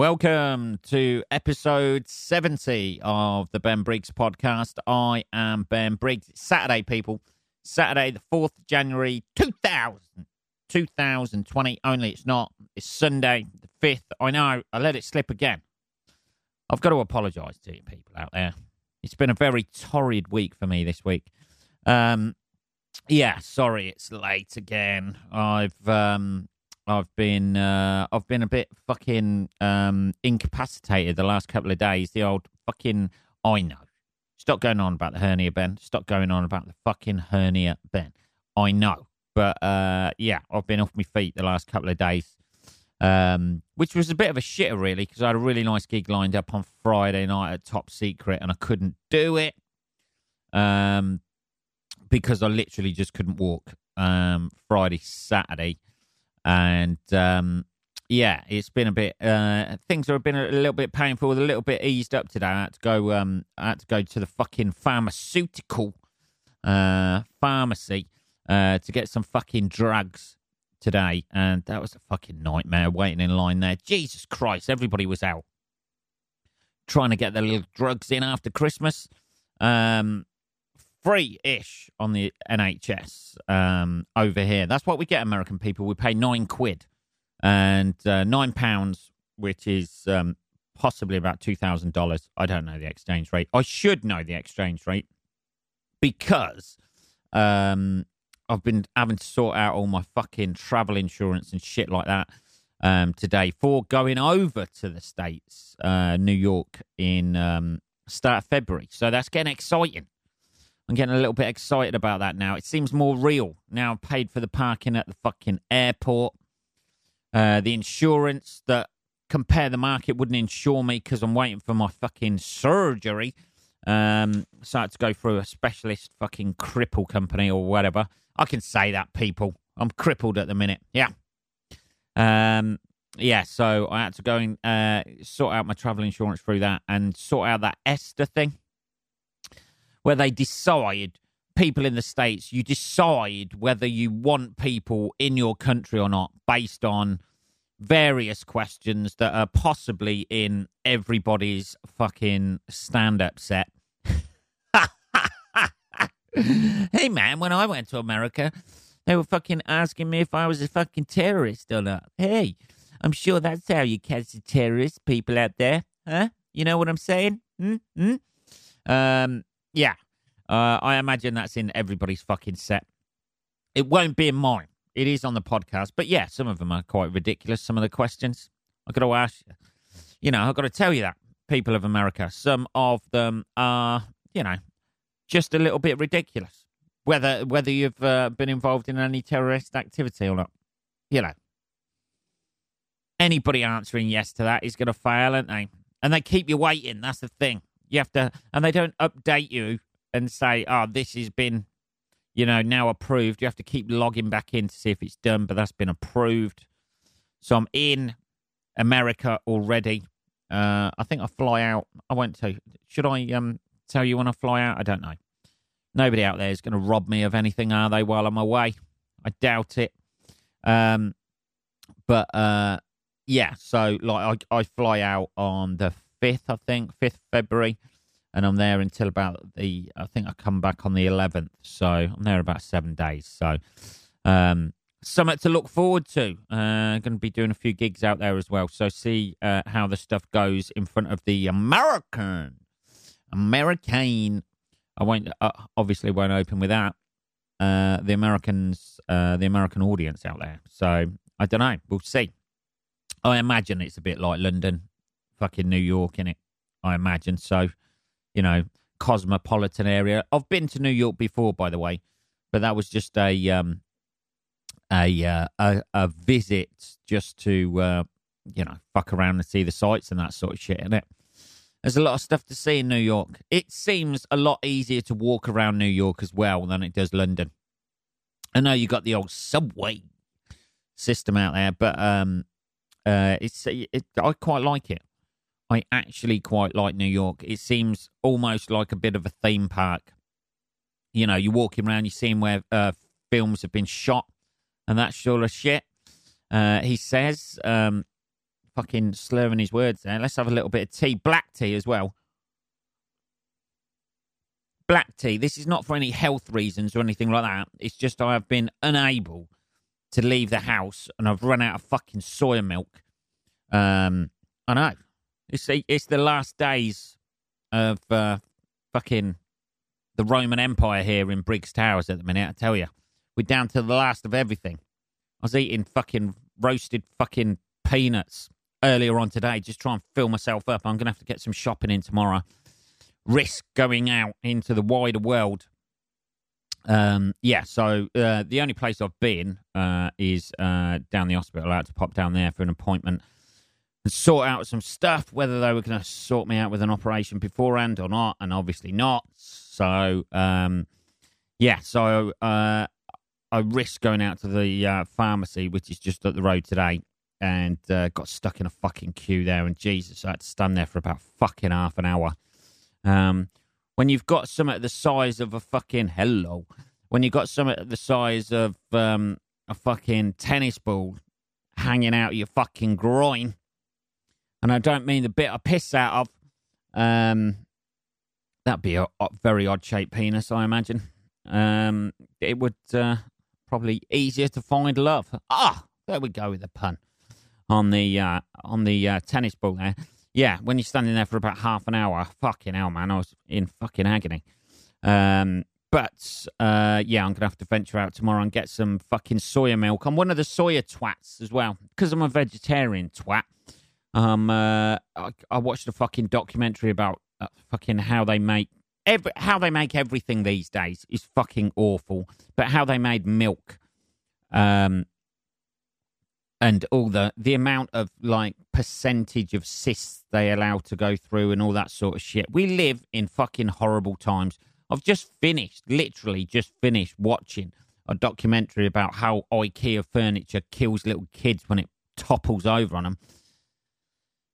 Welcome to episode 70 of the Ben Briggs podcast. I am Ben Briggs. It's Saturday, people. Saturday, the 4th of January, 2000, 2020. Only it's not. It's Sunday, the 5th. I know. I let it slip again. I've got to apologise to you people out there. It's been a very torrid week for me this week. Um, yeah, sorry, it's late again. I've um, I've been uh, I've been a bit fucking um, incapacitated the last couple of days. The old fucking I know. Stop going on about the hernia, Ben. Stop going on about the fucking hernia, Ben. I know, but uh, yeah, I've been off my feet the last couple of days, um, which was a bit of a shitter really because I had a really nice gig lined up on Friday night at Top Secret and I couldn't do it um, because I literally just couldn't walk um, Friday, Saturday and um, yeah, it's been a bit. Uh, things have been a little bit painful, a little bit eased up today. I had to go. Um, I had to go to the fucking pharmaceutical uh, pharmacy uh, to get some fucking drugs today, and that was a fucking nightmare waiting in line there. Jesus Christ, everybody was out trying to get their little drugs in after Christmas. Um, free ish on the NHS um, over here. That's what we get, American people. We pay nine quid and uh, nine pounds, which is um, possibly about two thousand dollars. I don't know the exchange rate. I should know the exchange rate because um, I've been having to sort out all my fucking travel insurance and shit like that. Um, today for going over to the states, uh, New York in um, start of February. So that's getting exciting. I'm getting a little bit excited about that now. It seems more real. Now I've paid for the parking at the fucking airport. Uh, the insurance that compare the market wouldn't insure me because I'm waiting for my fucking surgery. Um, so I had to go through a specialist fucking cripple company or whatever. I can say that, people. I'm crippled at the minute. Yeah. Um, yeah, so I had to go and uh, sort out my travel insurance through that and sort out that ESTA thing where they decide people in the states you decide whether you want people in your country or not based on various questions that are possibly in everybody's fucking stand-up set. Hey man when i went to america they were fucking asking me if i was a fucking terrorist or not. Hey i'm sure that's how you catch the terrorist people out there huh? You know what i'm saying? Mm-hmm. um yeah. Uh, I imagine that's in everybody's fucking set. It won't be in mine. It is on the podcast. But yeah, some of them are quite ridiculous, some of the questions. I've got to ask you. You know, I've got to tell you that, people of America. Some of them are, you know, just a little bit ridiculous. Whether whether you've uh, been involved in any terrorist activity or not. You know. Anybody answering yes to that is going to fail, aren't they? And they keep you waiting. That's the thing. You have to, and they don't update you and say, "Oh, this has been, you know, now approved." You have to keep logging back in to see if it's done, but that's been approved. So I'm in America already. Uh, I think I fly out. I won't tell you. Should I um tell you when I fly out? I don't know. Nobody out there is going to rob me of anything, are they? While I'm away, I doubt it. Um, but uh, yeah. So like, I I fly out on the 5th, I think, 5th February. And I'm there until about the, I think I come back on the 11th. So I'm there about seven days. So, um, something to look forward to. Uh, going to be doing a few gigs out there as well. So see uh, how the stuff goes in front of the American, American. I won't uh, obviously won't open with that. Uh, the Americans, uh, the American audience out there. So I don't know. We'll see. I imagine it's a bit like London fucking New York in it. I imagine so. You know, cosmopolitan area. I've been to New York before, by the way, but that was just a um a uh, a, a visit just to uh, you know fuck around and see the sights and that sort of shit. In it, there's a lot of stuff to see in New York. It seems a lot easier to walk around New York as well than it does London. I know you got the old subway system out there, but um, uh, it's it, I quite like it. I actually quite like New York. It seems almost like a bit of a theme park. You know, you're walking around, you're seeing where uh, films have been shot and that sort of shit. Uh, he says, um, fucking slurring his words there. Let's have a little bit of tea. Black tea as well. Black tea. This is not for any health reasons or anything like that. It's just I have been unable to leave the house and I've run out of fucking soya milk. Um, I know. It's, it's the last days of uh, fucking the Roman Empire here in Briggs Towers at the minute, I tell you. We're down to the last of everything. I was eating fucking roasted fucking peanuts earlier on today, just try and fill myself up. I'm going to have to get some shopping in tomorrow. Risk going out into the wider world. Um, yeah, so uh, the only place I've been uh, is uh, down the hospital. I had to pop down there for an appointment and sort out some stuff, whether they were going to sort me out with an operation beforehand or not, and obviously not. So, um, yeah, so uh, I risked going out to the uh, pharmacy, which is just up the road today, and uh, got stuck in a fucking queue there. And Jesus, I had to stand there for about fucking half an hour. Um, when you've got something the size of a fucking hello, when you've got something the size of um, a fucking tennis ball hanging out your fucking groin and I don't mean the bit I piss out of. Um, that'd be a, a very odd shaped penis, I imagine. Um, it would uh, probably easier to find love. Ah, there we go with the pun on the uh, on the uh, tennis ball there. Yeah, when you're standing there for about half an hour, fucking hell, man, I was in fucking agony. Um, but uh, yeah, I'm gonna have to venture out tomorrow and get some fucking soya milk. I'm one of the soya twats as well because I'm a vegetarian twat. Um, uh, I, I, watched a fucking documentary about uh, fucking how they make every how they make everything these days is fucking awful. But how they made milk, um, and all the the amount of like percentage of cysts they allow to go through and all that sort of shit. We live in fucking horrible times. I've just finished, literally just finished watching a documentary about how IKEA furniture kills little kids when it topples over on them.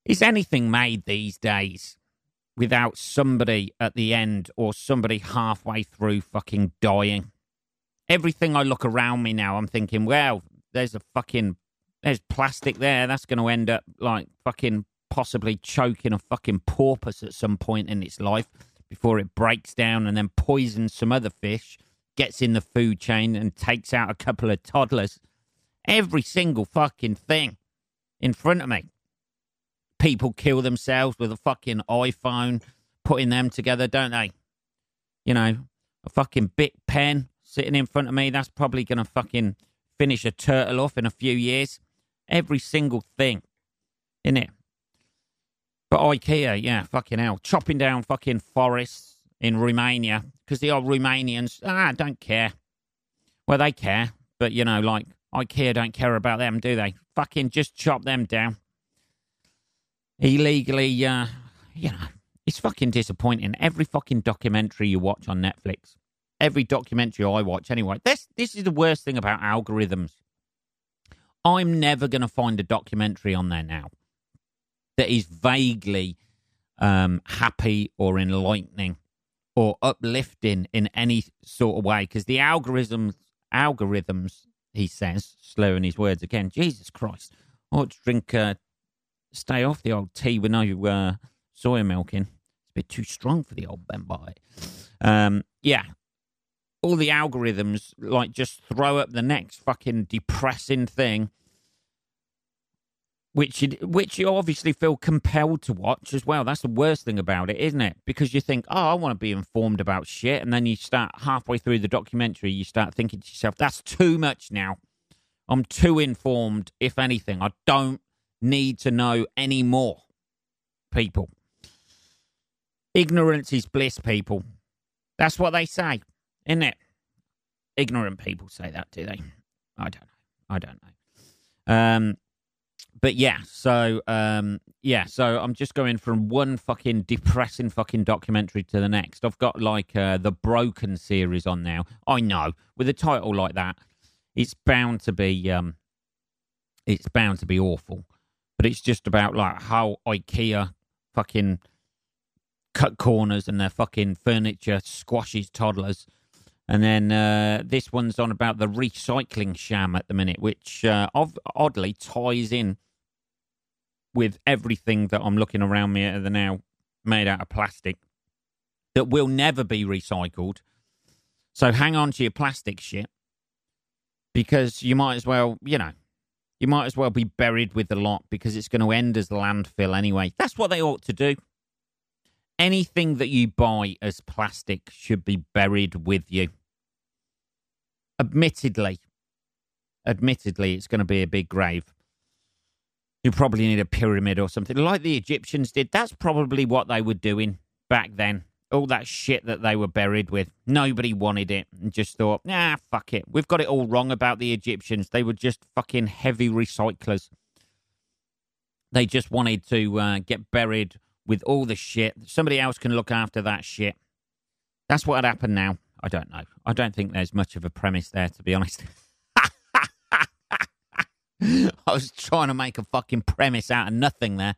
Is anything made these days without somebody at the end or somebody halfway through fucking dying? Everything I look around me now, I'm thinking, well, there's a fucking, there's plastic there. That's going to end up like fucking possibly choking a fucking porpoise at some point in its life before it breaks down and then poisons some other fish, gets in the food chain and takes out a couple of toddlers. Every single fucking thing in front of me people kill themselves with a fucking iPhone, putting them together, don't they? You know, a fucking big pen sitting in front of me, that's probably going to fucking finish a turtle off in a few years. Every single thing, isn't it? But IKEA, yeah, fucking hell. Chopping down fucking forests in Romania because the old Romanians, ah, don't care. Well, they care, but you know, like IKEA don't care about them, do they? Fucking just chop them down illegally, uh, you know, it's fucking disappointing. Every fucking documentary you watch on Netflix, every documentary I watch anyway, this, this is the worst thing about algorithms. I'm never going to find a documentary on there now that is vaguely um, happy or enlightening or uplifting in any sort of way because the algorithms, algorithms, he says, slurring his words again. Jesus Christ! I ought to drink uh, stay off the old tea with no uh, soya milk in. It's a bit too strong for the old Boy. Um, yeah. All the algorithms like just throw up the next fucking depressing thing, which you, which you obviously feel compelled to watch as well. That's the worst thing about it, isn't it? Because you think, oh, I want to be informed about shit, and then you start halfway through the documentary, you start thinking to yourself, that's too much now. I'm too informed, if anything. I don't need to know any more, people. Ignorance is bliss, people. That's what they say, isn't it? Ignorant people say that, do they? I don't know. I don't know. Um, but yeah, so um, yeah, so I'm just going from one fucking depressing fucking documentary to the next. I've got like uh, the Broken series on now. I know with a title like that, it's bound to be um, it's bound to be awful but it's just about like how IKEA fucking cut corners and their fucking furniture squashes toddlers. And then uh, this one's on about the recycling sham at the minute, which uh, oddly ties in with everything that I'm looking around me at the now made out of plastic that will never be recycled. So hang on to your plastic shit because you might as well, you know, you might as well be buried with the lot because it's going to end as landfill anyway. That's what they ought to do. Anything that you buy as plastic should be buried with you. Admittedly, admittedly, it's going to be a big grave. You probably need a pyramid or something like the Egyptians did. That's probably what they were doing back then. All that shit that they were buried with. Nobody wanted it and just thought, nah, fuck it. We've got it all wrong about the Egyptians. They were just fucking heavy recyclers. They just wanted to uh, get buried with all the shit. Somebody else can look after that shit. That's what had happened now. I don't know. I don't think there's much of a premise there, to be honest. I was trying to make a fucking premise out of nothing there.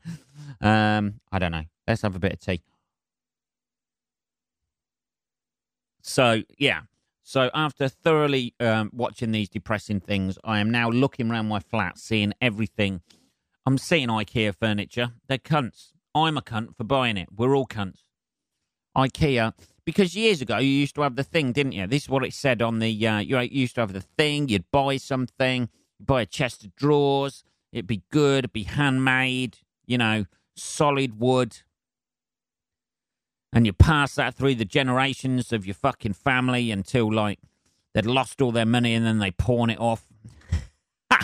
Um, I don't know. Let's have a bit of tea. So, yeah. So, after thoroughly um, watching these depressing things, I am now looking around my flat, seeing everything. I'm seeing IKEA furniture. They're cunts. I'm a cunt for buying it. We're all cunts. IKEA, because years ago you used to have the thing, didn't you? This is what it said on the. Uh, you used to have the thing. You'd buy something, buy a chest of drawers. It'd be good. It'd be handmade. You know, solid wood and you pass that through the generations of your fucking family until like they'd lost all their money and then they pawn it off.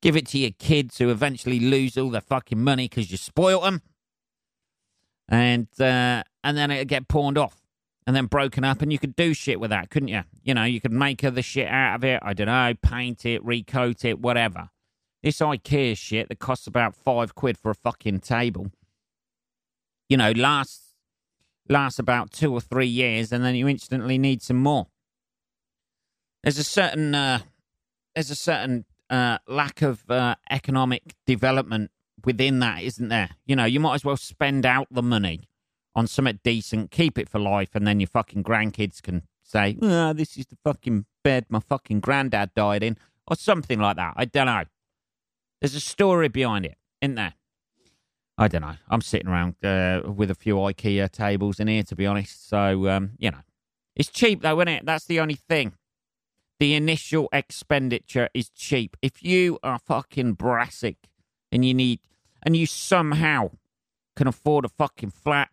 Give it to your kids who eventually lose all their fucking money because you spoilt them, and uh, and then it'd get pawned off and then broken up, and you could do shit with that, couldn't you? You know, you could make other shit out of it. I don't know, paint it, recoat it, whatever. This IKEA shit that costs about five quid for a fucking table you know, lasts lasts about two or three years, and then you instantly need some more. There's a certain uh, there's a certain uh, lack of uh, economic development within that, isn't there? You know, you might as well spend out the money on something decent, keep it for life, and then your fucking grandkids can say, oh, "This is the fucking bed my fucking granddad died in," or something like that. I don't know. There's a story behind it, isn't there? I don't know. I'm sitting around uh, with a few IKEA tables in here, to be honest. So, um, you know, it's cheap though, isn't it? That's the only thing. The initial expenditure is cheap. If you are fucking brassic and you need, and you somehow can afford a fucking flat,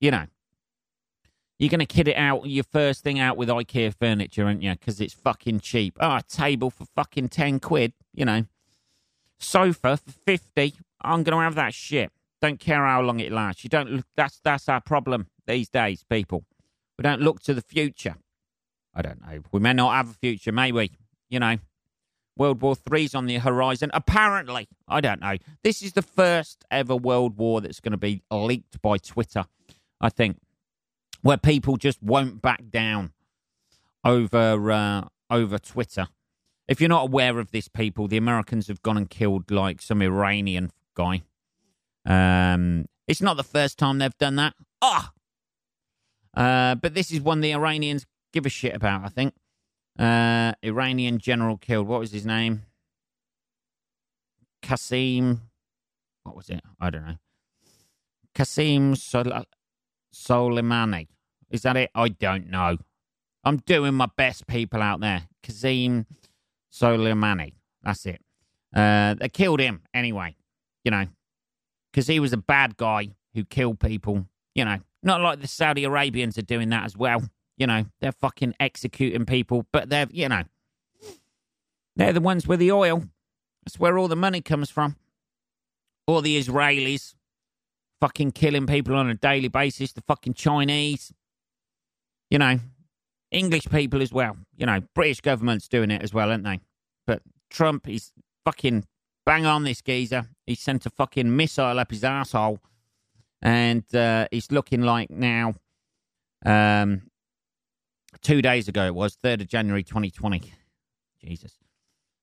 you know, you're going to kid it out your first thing out with IKEA furniture, aren't you? Because it's fucking cheap. Oh, a table for fucking 10 quid, you know. Sofa for 50. I'm going to have that shit. Don't care how long it lasts. You don't. That's that's our problem these days, people. We don't look to the future. I don't know. We may not have a future, may we? You know, World War Three's on the horizon. Apparently, I don't know. This is the first ever World War that's going to be leaked by Twitter. I think, where people just won't back down over uh, over Twitter. If you're not aware of this, people, the Americans have gone and killed like some Iranian guy. Um, it's not the first time they've done that. Ah, oh! uh, but this is one the Iranians give a shit about. I think uh, Iranian general killed. What was his name? Qasim. What was it? I don't know. Qasim Sol- Soleimani. Is that it? I don't know. I'm doing my best, people out there. Qasim Soleimani. That's it. Uh, they killed him anyway you know, because he was a bad guy who killed people, you know, not like the Saudi Arabians are doing that as well. You know, they're fucking executing people, but they're, you know, they're the ones with the oil. That's where all the money comes from. Or the Israelis fucking killing people on a daily basis, the fucking Chinese, you know, English people as well. You know, British government's doing it as well, aren't they? But Trump is fucking bang on this geezer. He sent a fucking missile up his asshole, and uh, he's looking like now. Um, two days ago it was third of January, twenty twenty. Jesus,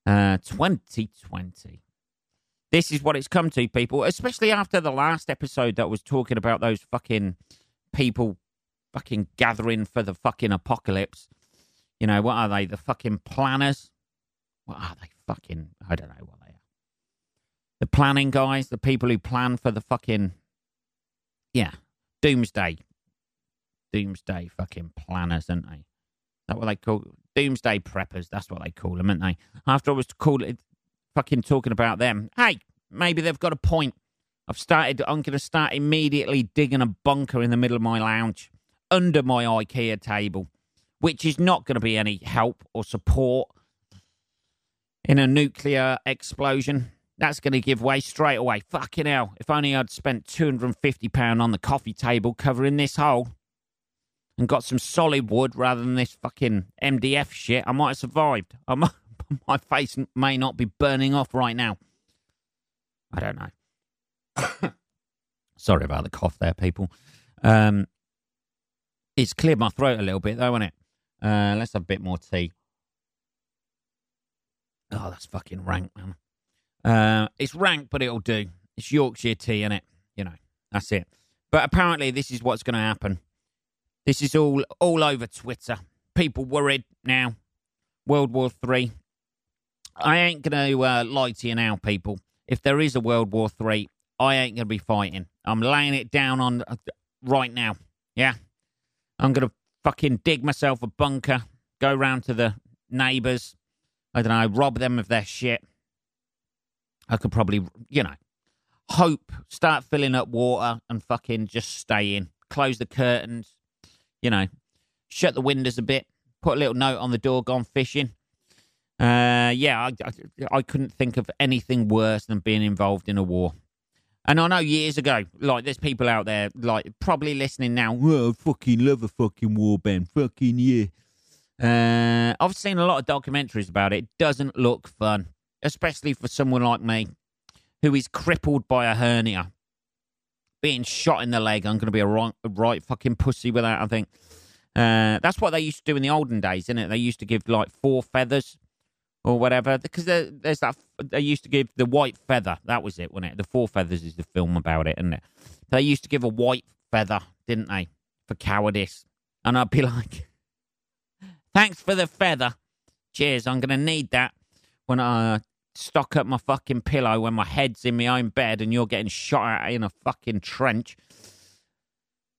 uh, twenty twenty. This is what it's come to, people. Especially after the last episode that was talking about those fucking people, fucking gathering for the fucking apocalypse. You know what are they? The fucking planners. What are they? Fucking I don't know what. The planning guys, the people who plan for the fucking, yeah, doomsday. Doomsday fucking planners, aren't they? That what they call doomsday preppers? That's what they call them, aren't they? After I was call it, fucking talking about them, hey, maybe they've got a point. I've started, I'm going to start immediately digging a bunker in the middle of my lounge under my IKEA table, which is not going to be any help or support in a nuclear explosion. That's going to give way straight away. Fucking hell. If only I'd spent £250 on the coffee table covering this hole and got some solid wood rather than this fucking MDF shit, I might have survived. I might, my face may not be burning off right now. I don't know. Sorry about the cough there, people. Um, it's cleared my throat a little bit, though, isn't it? Uh, let's have a bit more tea. Oh, that's fucking rank, man. Uh, it's rank, but it'll do. It's Yorkshire tea, isn't it? You know, that's it. But apparently, this is what's going to happen. This is all all over Twitter. People worried now. World War Three. I ain't going to uh, lie to you now, people. If there is a World War Three, I ain't going to be fighting. I'm laying it down on uh, right now. Yeah, I'm going to fucking dig myself a bunker, go round to the neighbours, I don't know, rob them of their shit. I could probably, you know, hope, start filling up water and fucking just stay in. Close the curtains, you know, shut the windows a bit, put a little note on the door, gone fishing. Uh, yeah, I, I, I couldn't think of anything worse than being involved in a war. And I know years ago, like, there's people out there, like, probably listening now. Oh, fucking love a fucking war, Ben. Fucking yeah. Uh, I've seen a lot of documentaries about it. It doesn't look fun, especially for someone like me who is crippled by a hernia. Being shot in the leg, I'm going to be a right, a right fucking pussy with that, I think. Uh, that's what they used to do in the olden days, isn't it? They used to give like four feathers or whatever because there, there's that they used to give the white feather. That was it wasn't it? The four feathers is the film about it isn't it? They used to give a white feather didn't they? For cowardice. And i'd be like thanks for the feather. Cheers. I'm gonna need that when i stock up my fucking pillow when my head's in my own bed and you're getting shot at in a fucking trench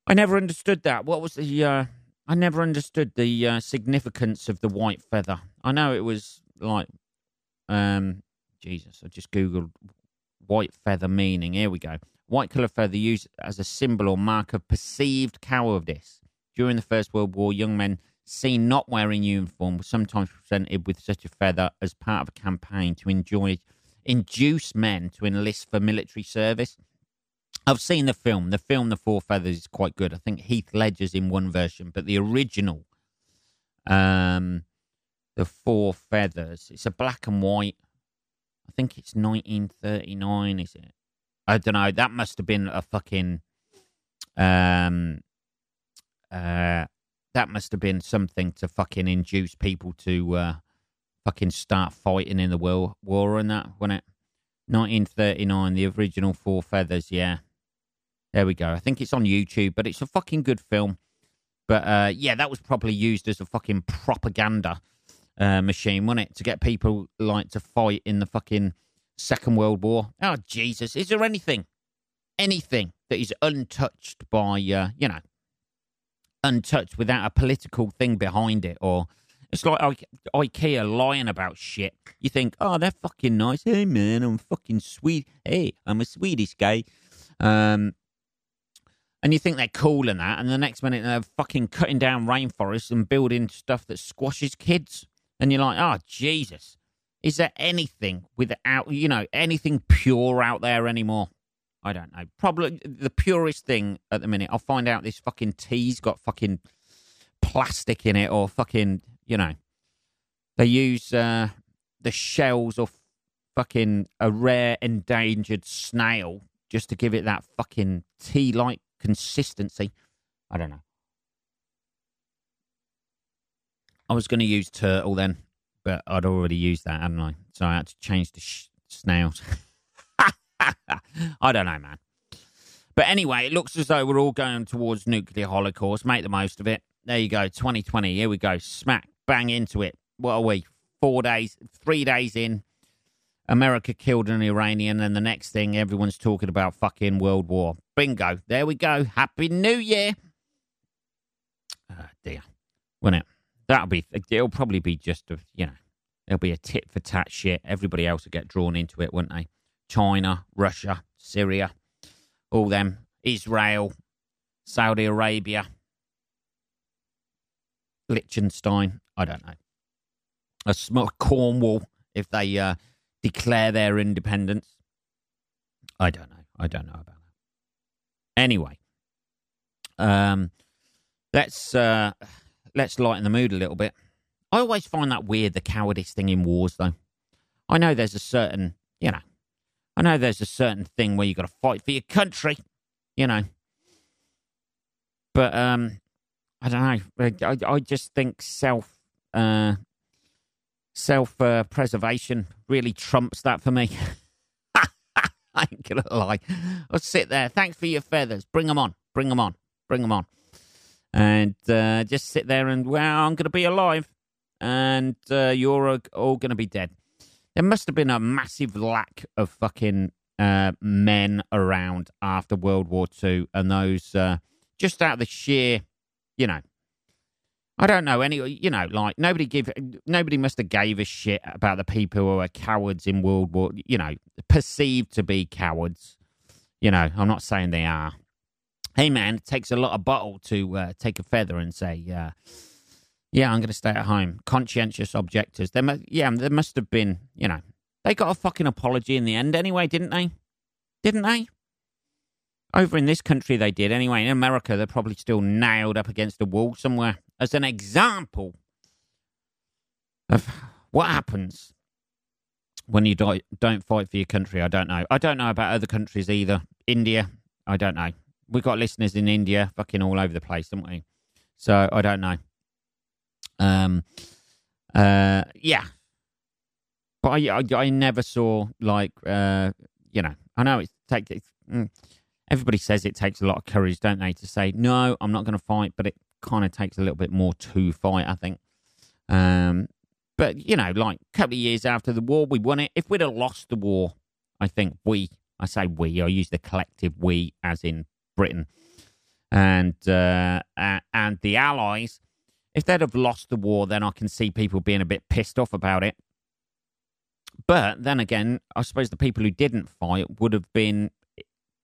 i never understood that what was the uh I never understood the uh, significance of the white feather. I know it was like, um, Jesus, I just googled white feather meaning. Here we go. White colour feather used as a symbol or mark of perceived cowardice. During the First World War, young men seen not wearing uniform was sometimes presented with such a feather as part of a campaign to enjoy, induce men to enlist for military service. I've seen the film. The film, The Four Feathers, is quite good. I think Heath Ledger's in one version, but the original, um, The Four Feathers, it's a black and white. I think it's 1939, is it? I don't know. That must have been a fucking, um, uh, that must have been something to fucking induce people to uh, fucking start fighting in the world war and that, wasn't it? 1939, the original Four Feathers, yeah. There we go. I think it's on YouTube, but it's a fucking good film. But uh, yeah, that was probably used as a fucking propaganda uh, machine, wasn't it? To get people like to fight in the fucking Second World War. Oh Jesus! Is there anything, anything that is untouched by uh, you know, untouched without a political thing behind it, or it's like I- IKEA lying about shit. You think, oh, they're fucking nice. Hey man, I'm fucking sweet. Hey, I'm a Swedish guy. Um, and you think they're cool and that, and the next minute they're fucking cutting down rainforests and building stuff that squashes kids. And you're like, oh, Jesus. Is there anything without, you know, anything pure out there anymore? I don't know. Probably the purest thing at the minute. I'll find out this fucking tea's got fucking plastic in it or fucking, you know, they use uh, the shells of fucking a rare endangered snail just to give it that fucking tea like consistency. I don't know. I was going to use turtle then, but I'd already used that, hadn't I? So I had to change to sh- snails. I don't know, man. But anyway, it looks as though we're all going towards nuclear holocaust. Make the most of it. There you go, 2020. Here we go. Smack, bang into it. What are we? Four days, three days in. America killed an Iranian, and the next thing everyone's talking about fucking World War. Bingo. There we go. Happy New Year. Oh, dear. Won't it? That'll be, it'll probably be just a, you know, it'll be a tit for tat shit. Everybody else will get drawn into it, won't they? China, Russia, Syria, all them, Israel, Saudi Arabia, Liechtenstein. I don't know. A small Cornwall if they uh, declare their independence. I don't know. I don't know about that. Anyway, um, let's uh, let's lighten the mood a little bit. I always find that weird, the cowardice thing in wars, though. I know there's a certain, you know, I know there's a certain thing where you got to fight for your country, you know. But um, I don't know. I, I just think self uh, self uh, preservation really trumps that for me. I ain't gonna lie. I'll sit there. Thanks for your feathers. Bring them on. Bring them on. Bring them on. And uh, just sit there and, well, I'm to be alive. And uh, you're all to be dead. There must have been a massive lack of fucking uh, men around after World War II. And those, uh, just out of the sheer, you know, I don't know any. You know, like nobody give. Nobody must have gave a shit about the people who were cowards in World War. You know, perceived to be cowards. You know, I'm not saying they are. Hey man, it takes a lot of bottle to uh, take a feather and say, uh, "Yeah, I'm going to stay at home." Conscientious objectors. There, must, yeah, there must have been. You know, they got a fucking apology in the end anyway, didn't they? Didn't they? Over in this country, they did anyway. In America, they're probably still nailed up against a wall somewhere as an example of what happens when you don't fight for your country. I don't know. I don't know about other countries either. India, I don't know. We've got listeners in India, fucking all over the place, don't we? So I don't know. Um, uh, yeah, but I, I, I never saw like, uh, you know, I know it takes. Mm, everybody says it takes a lot of courage, don't they, to say no, I'm not going to fight, but it kind of takes a little bit more to fight, I think. Um, but, you know, like a couple of years after the war, we won it. If we'd have lost the war, I think we, I say we, I use the collective we as in Britain and, uh, and the Allies, if they'd have lost the war, then I can see people being a bit pissed off about it. But then again, I suppose the people who didn't fight would have been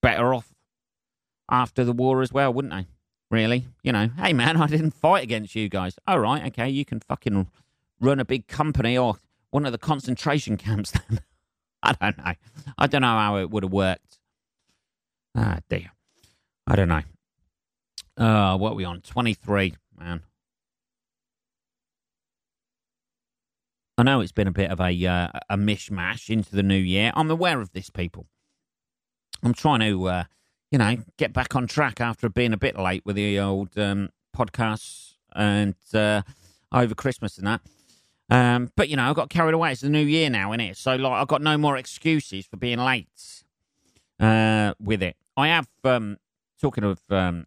better off after the war as well, wouldn't they? really. You know, hey man, I didn't fight against you guys. All right, okay, you can fucking run a big company or one of the concentration camps then. I don't know. I don't know how it would have worked. Ah, dear. I don't know. Uh, what are we on? 23, man. I know it's been a bit of a uh, a mishmash into the new year. I'm aware of this, people. I'm trying to uh, you know, get back on track after being a bit late with the old um, podcasts and uh, over Christmas and that. Um, but you know, I got carried away. It's the new year now, isn't it? So like, I've got no more excuses for being late uh, with it. I have um, talking of um,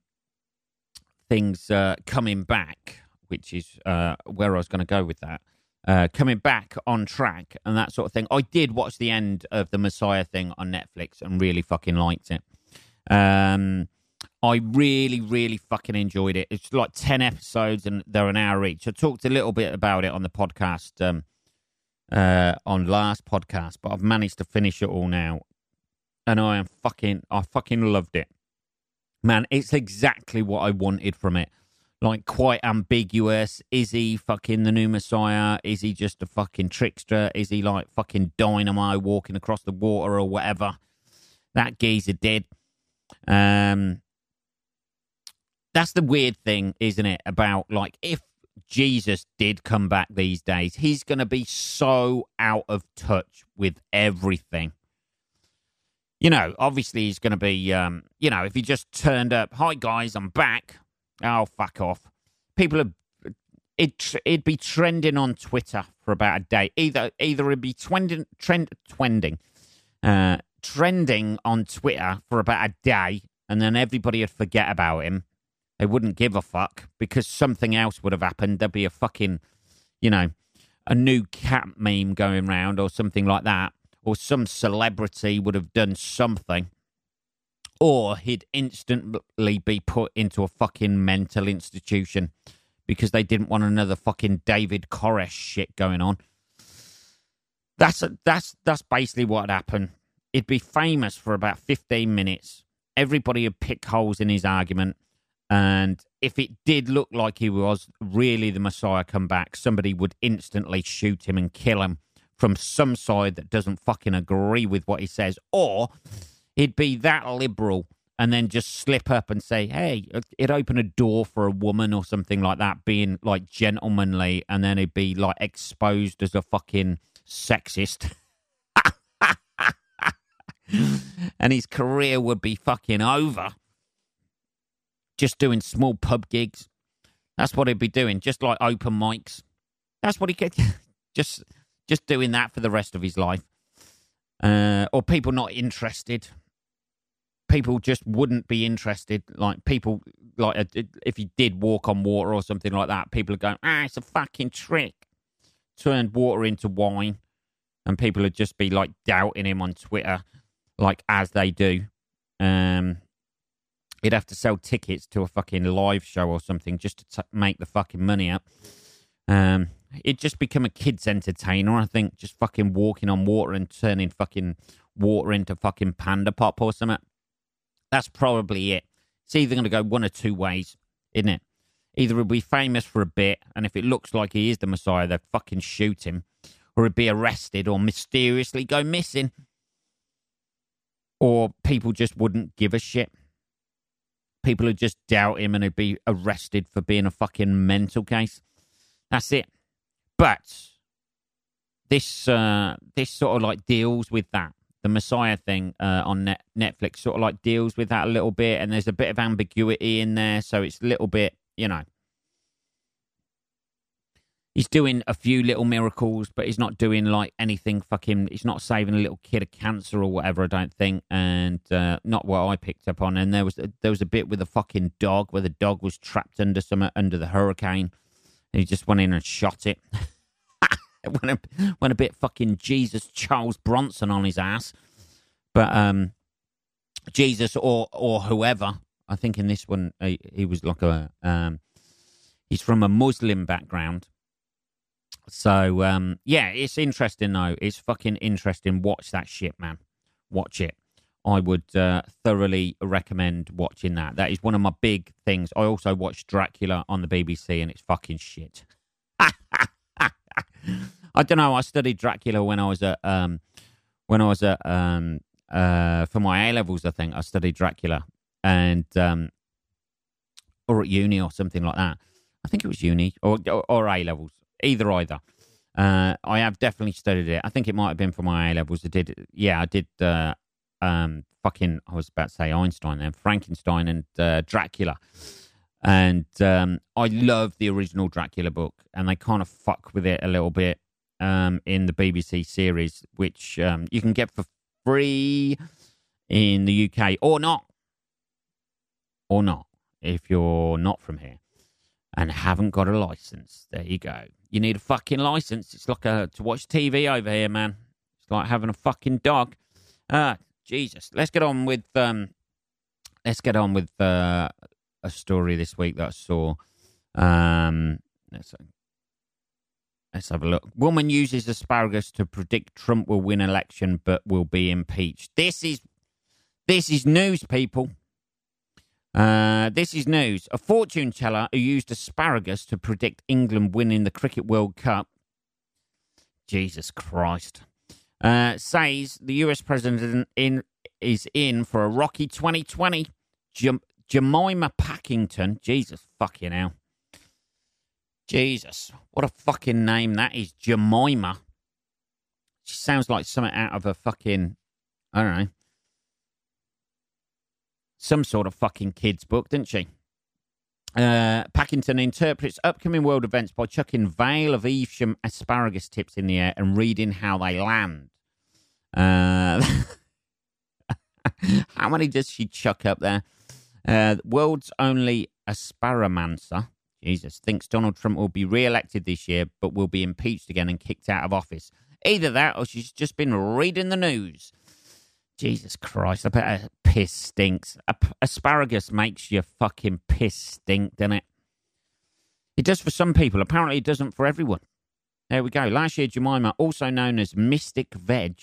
things uh, coming back, which is uh, where I was going to go with that. Uh, coming back on track and that sort of thing. I did watch the end of the Messiah thing on Netflix and really fucking liked it. Um, I really, really fucking enjoyed it. It's like 10 episodes and they're an hour each. I talked a little bit about it on the podcast, um, uh, on last podcast, but I've managed to finish it all now. And I am fucking, I fucking loved it. Man, it's exactly what I wanted from it. Like, quite ambiguous. Is he fucking the new Messiah? Is he just a fucking trickster? Is he like fucking Dynamo walking across the water or whatever? That geezer did. Um, that's the weird thing, isn't it? About like if Jesus did come back these days, he's going to be so out of touch with everything. You know, obviously he's going to be, um, you know, if he just turned up, hi guys, I'm back. Oh, fuck off. People have, it, it'd be trending on Twitter for about a day. Either, either it'd be trending, trend, trending, uh, trending on Twitter for about a day, and then everybody would forget about him. They wouldn't give a fuck because something else would have happened. There'd be a fucking, you know, a new cat meme going round or something like that. or some celebrity would have done something, or he'd instantly be put into a fucking mental institution because they didn't want another fucking David Koresh shit going on. That's a, that's that's basically what happened. He'd be famous for about fifteen minutes. Everybody would pick holes in his argument, and if it did look like he was really the Messiah come back, somebody would instantly shoot him and kill him from some side that doesn't fucking agree with what he says, or he'd be that liberal and then just slip up and say, hey, it'd open a door for a woman or something like that, being like gentlemanly, and then he'd be like exposed as a fucking sexist. and his career would be fucking over. Just doing small pub gigs. That's what he'd be doing, just like open mics. That's what he could just just doing that for the rest of his life. Uh, or people not interested. People just wouldn't be interested. Like people, like uh, if he did walk on water or something like that, people are going, "Ah, it's a fucking trick." Turned water into wine, and people would just be like doubting him on Twitter, like as they do. Um, he'd have to sell tickets to a fucking live show or something just to t- make the fucking money up. Um, it'd just become a kid's entertainer, I think, just fucking walking on water and turning fucking water into fucking panda pop or something. That's probably it. It's either going to go one or two ways, isn't it? Either he'll be famous for a bit, and if it looks like he is the Messiah, they'll fucking shoot him, or he'll be arrested or mysteriously go missing. Or people just wouldn't give a shit. People would just doubt him and he'd be arrested for being a fucking mental case. That's it. But this uh, this sort of like deals with that. The Messiah thing uh, on Net- Netflix sort of like deals with that a little bit, and there's a bit of ambiguity in there, so it's a little bit, you know. He's doing a few little miracles, but he's not doing like anything fucking. He's not saving a little kid of cancer or whatever. I don't think, and uh, not what I picked up on. And there was there was a bit with a fucking dog where the dog was trapped under some under the hurricane and he just went in and shot it. went, a, went a bit fucking Jesus Charles Bronson on his ass. But um, Jesus or or whoever, I think in this one he, he was like a um, he's from a Muslim background. So um, yeah, it's interesting though. It's fucking interesting. Watch that shit, man. Watch it. I would uh, thoroughly recommend watching that. That is one of my big things. I also watched Dracula on the BBC, and it's fucking shit. I don't know. I studied Dracula when I was at um, when I was at um, uh, for my A levels. I think I studied Dracula, and um, or at uni or something like that. I think it was uni or or, or A levels, either either. Uh, I have definitely studied it. I think it might have been for my A levels. I did, yeah, I did uh, um, fucking, I was about to say Einstein then, Frankenstein and uh, Dracula. And um, I love the original Dracula book, and they kind of fuck with it a little bit um, in the BBC series, which um, you can get for free in the UK or not. Or not, if you're not from here and haven't got a license. There you go. You need a fucking license. It's like a, to watch TV over here, man. It's like having a fucking dog. Uh, Jesus. Let's get on with um, let's get on with uh, a story this week that I saw. Um, let's let's have a look. Woman uses asparagus to predict Trump will win election but will be impeached. This is this is news, people. Uh, this is news. A fortune teller who used asparagus to predict England winning the Cricket World Cup. Jesus Christ uh, says the US president in is in for a rocky 2020. Jem- Jemima Packington, Jesus fucking hell. Jesus, what a fucking name that is, Jemima. She sounds like something out of a fucking, I don't know, some sort of fucking kid's book, didn't she? Uh, Packington interprets upcoming world events by chucking Vale of Evesham asparagus tips in the air and reading how they land. Uh, how many does she chuck up there? Uh, world's only asparamancer, Jesus, thinks Donald Trump will be re elected this year, but will be impeached again and kicked out of office. Either that or she's just been reading the news. Jesus Christ, I bet her piss stinks. Asparagus makes your fucking piss stink, doesn't it? It does for some people. Apparently, it doesn't for everyone. There we go. Last year, Jemima, also known as Mystic Veg,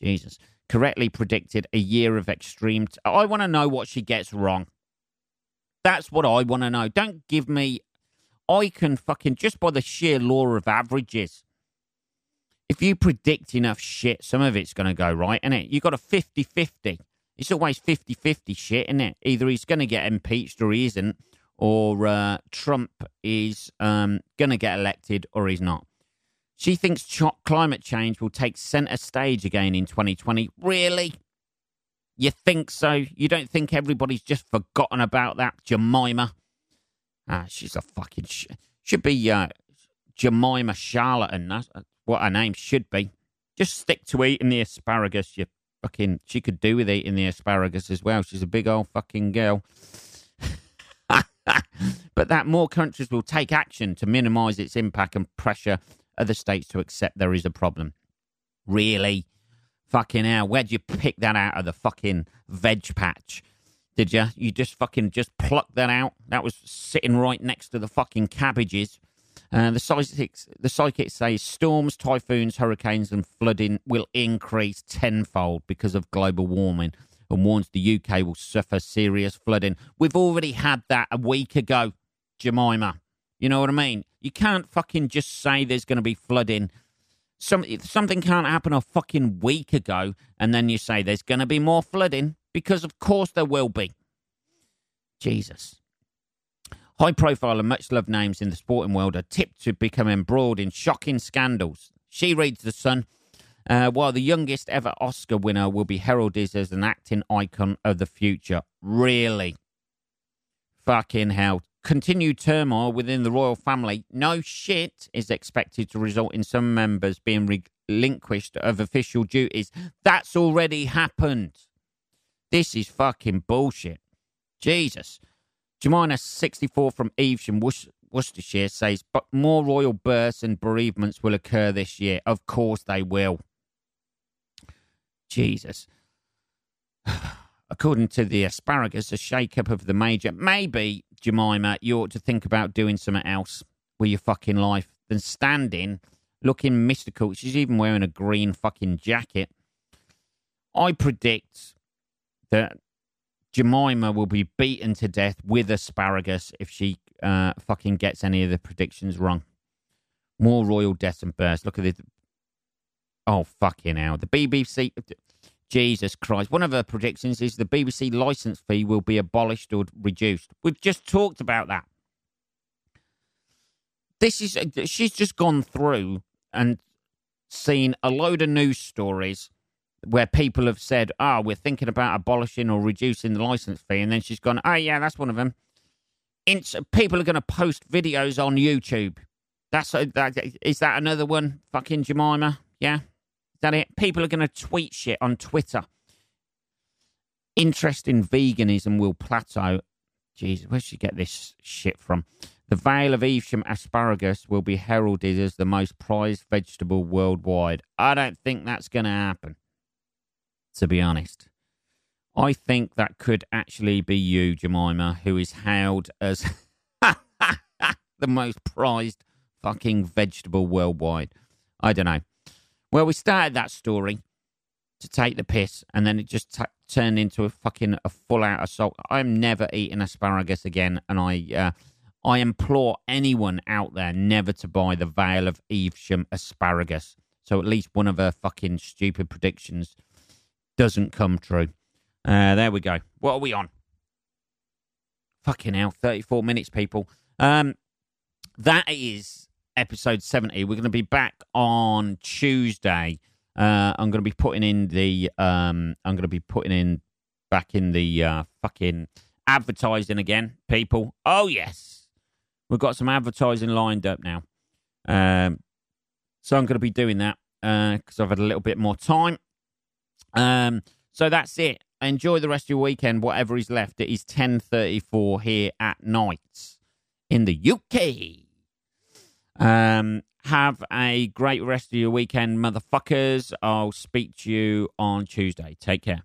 Jesus, correctly predicted a year of extreme. T- I want to know what she gets wrong. That's what I want to know. Don't give me. I can fucking, just by the sheer law of averages, if you predict enough shit, some of it's going to go right, isn't it? You've got a 50 50. It's always 50 50 shit, isn't it? Either he's going to get impeached or he isn't, or uh, Trump is um, going to get elected or he's not. She thinks climate change will take centre stage again in 2020. Really? You think so? You don't think everybody's just forgotten about that, Jemima? Ah, she's a fucking sh- should be uh, Jemima Charlatan. That's what her name should be. Just stick to eating the asparagus. You fucking. She could do with eating the asparagus as well. She's a big old fucking girl. but that more countries will take action to minimise its impact and pressure other states to accept there is a problem. Really? Fucking hell, where'd you pick that out of the fucking veg patch? Did you? You just fucking just plucked that out? That was sitting right next to the fucking cabbages. Uh, the psychics, the psychics say storms, typhoons, hurricanes, and flooding will increase tenfold because of global warming, and warns the UK will suffer serious flooding. We've already had that a week ago, Jemima. You know what I mean? You can't fucking just say there's going to be flooding. Some, something can't happen a fucking week ago, and then you say there's going to be more flooding because, of course, there will be. Jesus. High profile and much loved names in the sporting world are tipped to become embroiled in shocking scandals. She reads The Sun. Uh, while the youngest ever Oscar winner will be heralded as an acting icon of the future. Really? Fucking hell. Continued turmoil within the royal family, no shit, is expected to result in some members being relinquished of official duties. That's already happened. This is fucking bullshit. Jesus. Jemima, 64 from Evesham, Worcestershire, says, but more royal births and bereavements will occur this year. Of course they will. Jesus. According to the asparagus, a shake-up of the major. Maybe, Jemima, you ought to think about doing something else with your fucking life than standing looking mystical. She's even wearing a green fucking jacket. I predict that Jemima will be beaten to death with asparagus if she uh, fucking gets any of the predictions wrong. More royal deaths and births. Look at this. Oh, fucking hell. The BBC. Jesus Christ. One of her predictions is the BBC license fee will be abolished or reduced. We've just talked about that. This is, she's just gone through and seen a load of news stories where people have said, oh, we're thinking about abolishing or reducing the license fee. And then she's gone, oh, yeah, that's one of them. People are going to post videos on YouTube. That's that, is that another one? Fucking Jemima? Yeah that it? People are going to tweet shit on Twitter. Interest in veganism will plateau. Jesus, where should you get this shit from? The Vale of Evesham asparagus will be heralded as the most prized vegetable worldwide. I don't think that's going to happen, to be honest. I think that could actually be you, Jemima, who is hailed as the most prized fucking vegetable worldwide. I don't know. Well, we started that story to take the piss, and then it just t- turned into a fucking a full out assault. I'm never eating asparagus again, and I uh, I implore anyone out there never to buy the Vale of Evesham asparagus. So at least one of her fucking stupid predictions doesn't come true. Uh, there we go. What are we on? Fucking hell, 34 minutes, people. Um, that is episode 70. We're going to be back on Tuesday. Uh, I'm going to be putting in the, um, I'm going to be putting in back in the uh, fucking advertising again, people. Oh, yes. We've got some advertising lined up now. Um, so I'm going to be doing that because uh, I've had a little bit more time. Um, so that's it. Enjoy the rest of your weekend, whatever is left. It is 10.34 here at night in the UK. Um, Have a great rest of your weekend, motherfuckers. I'll speak to you on Tuesday. Take care.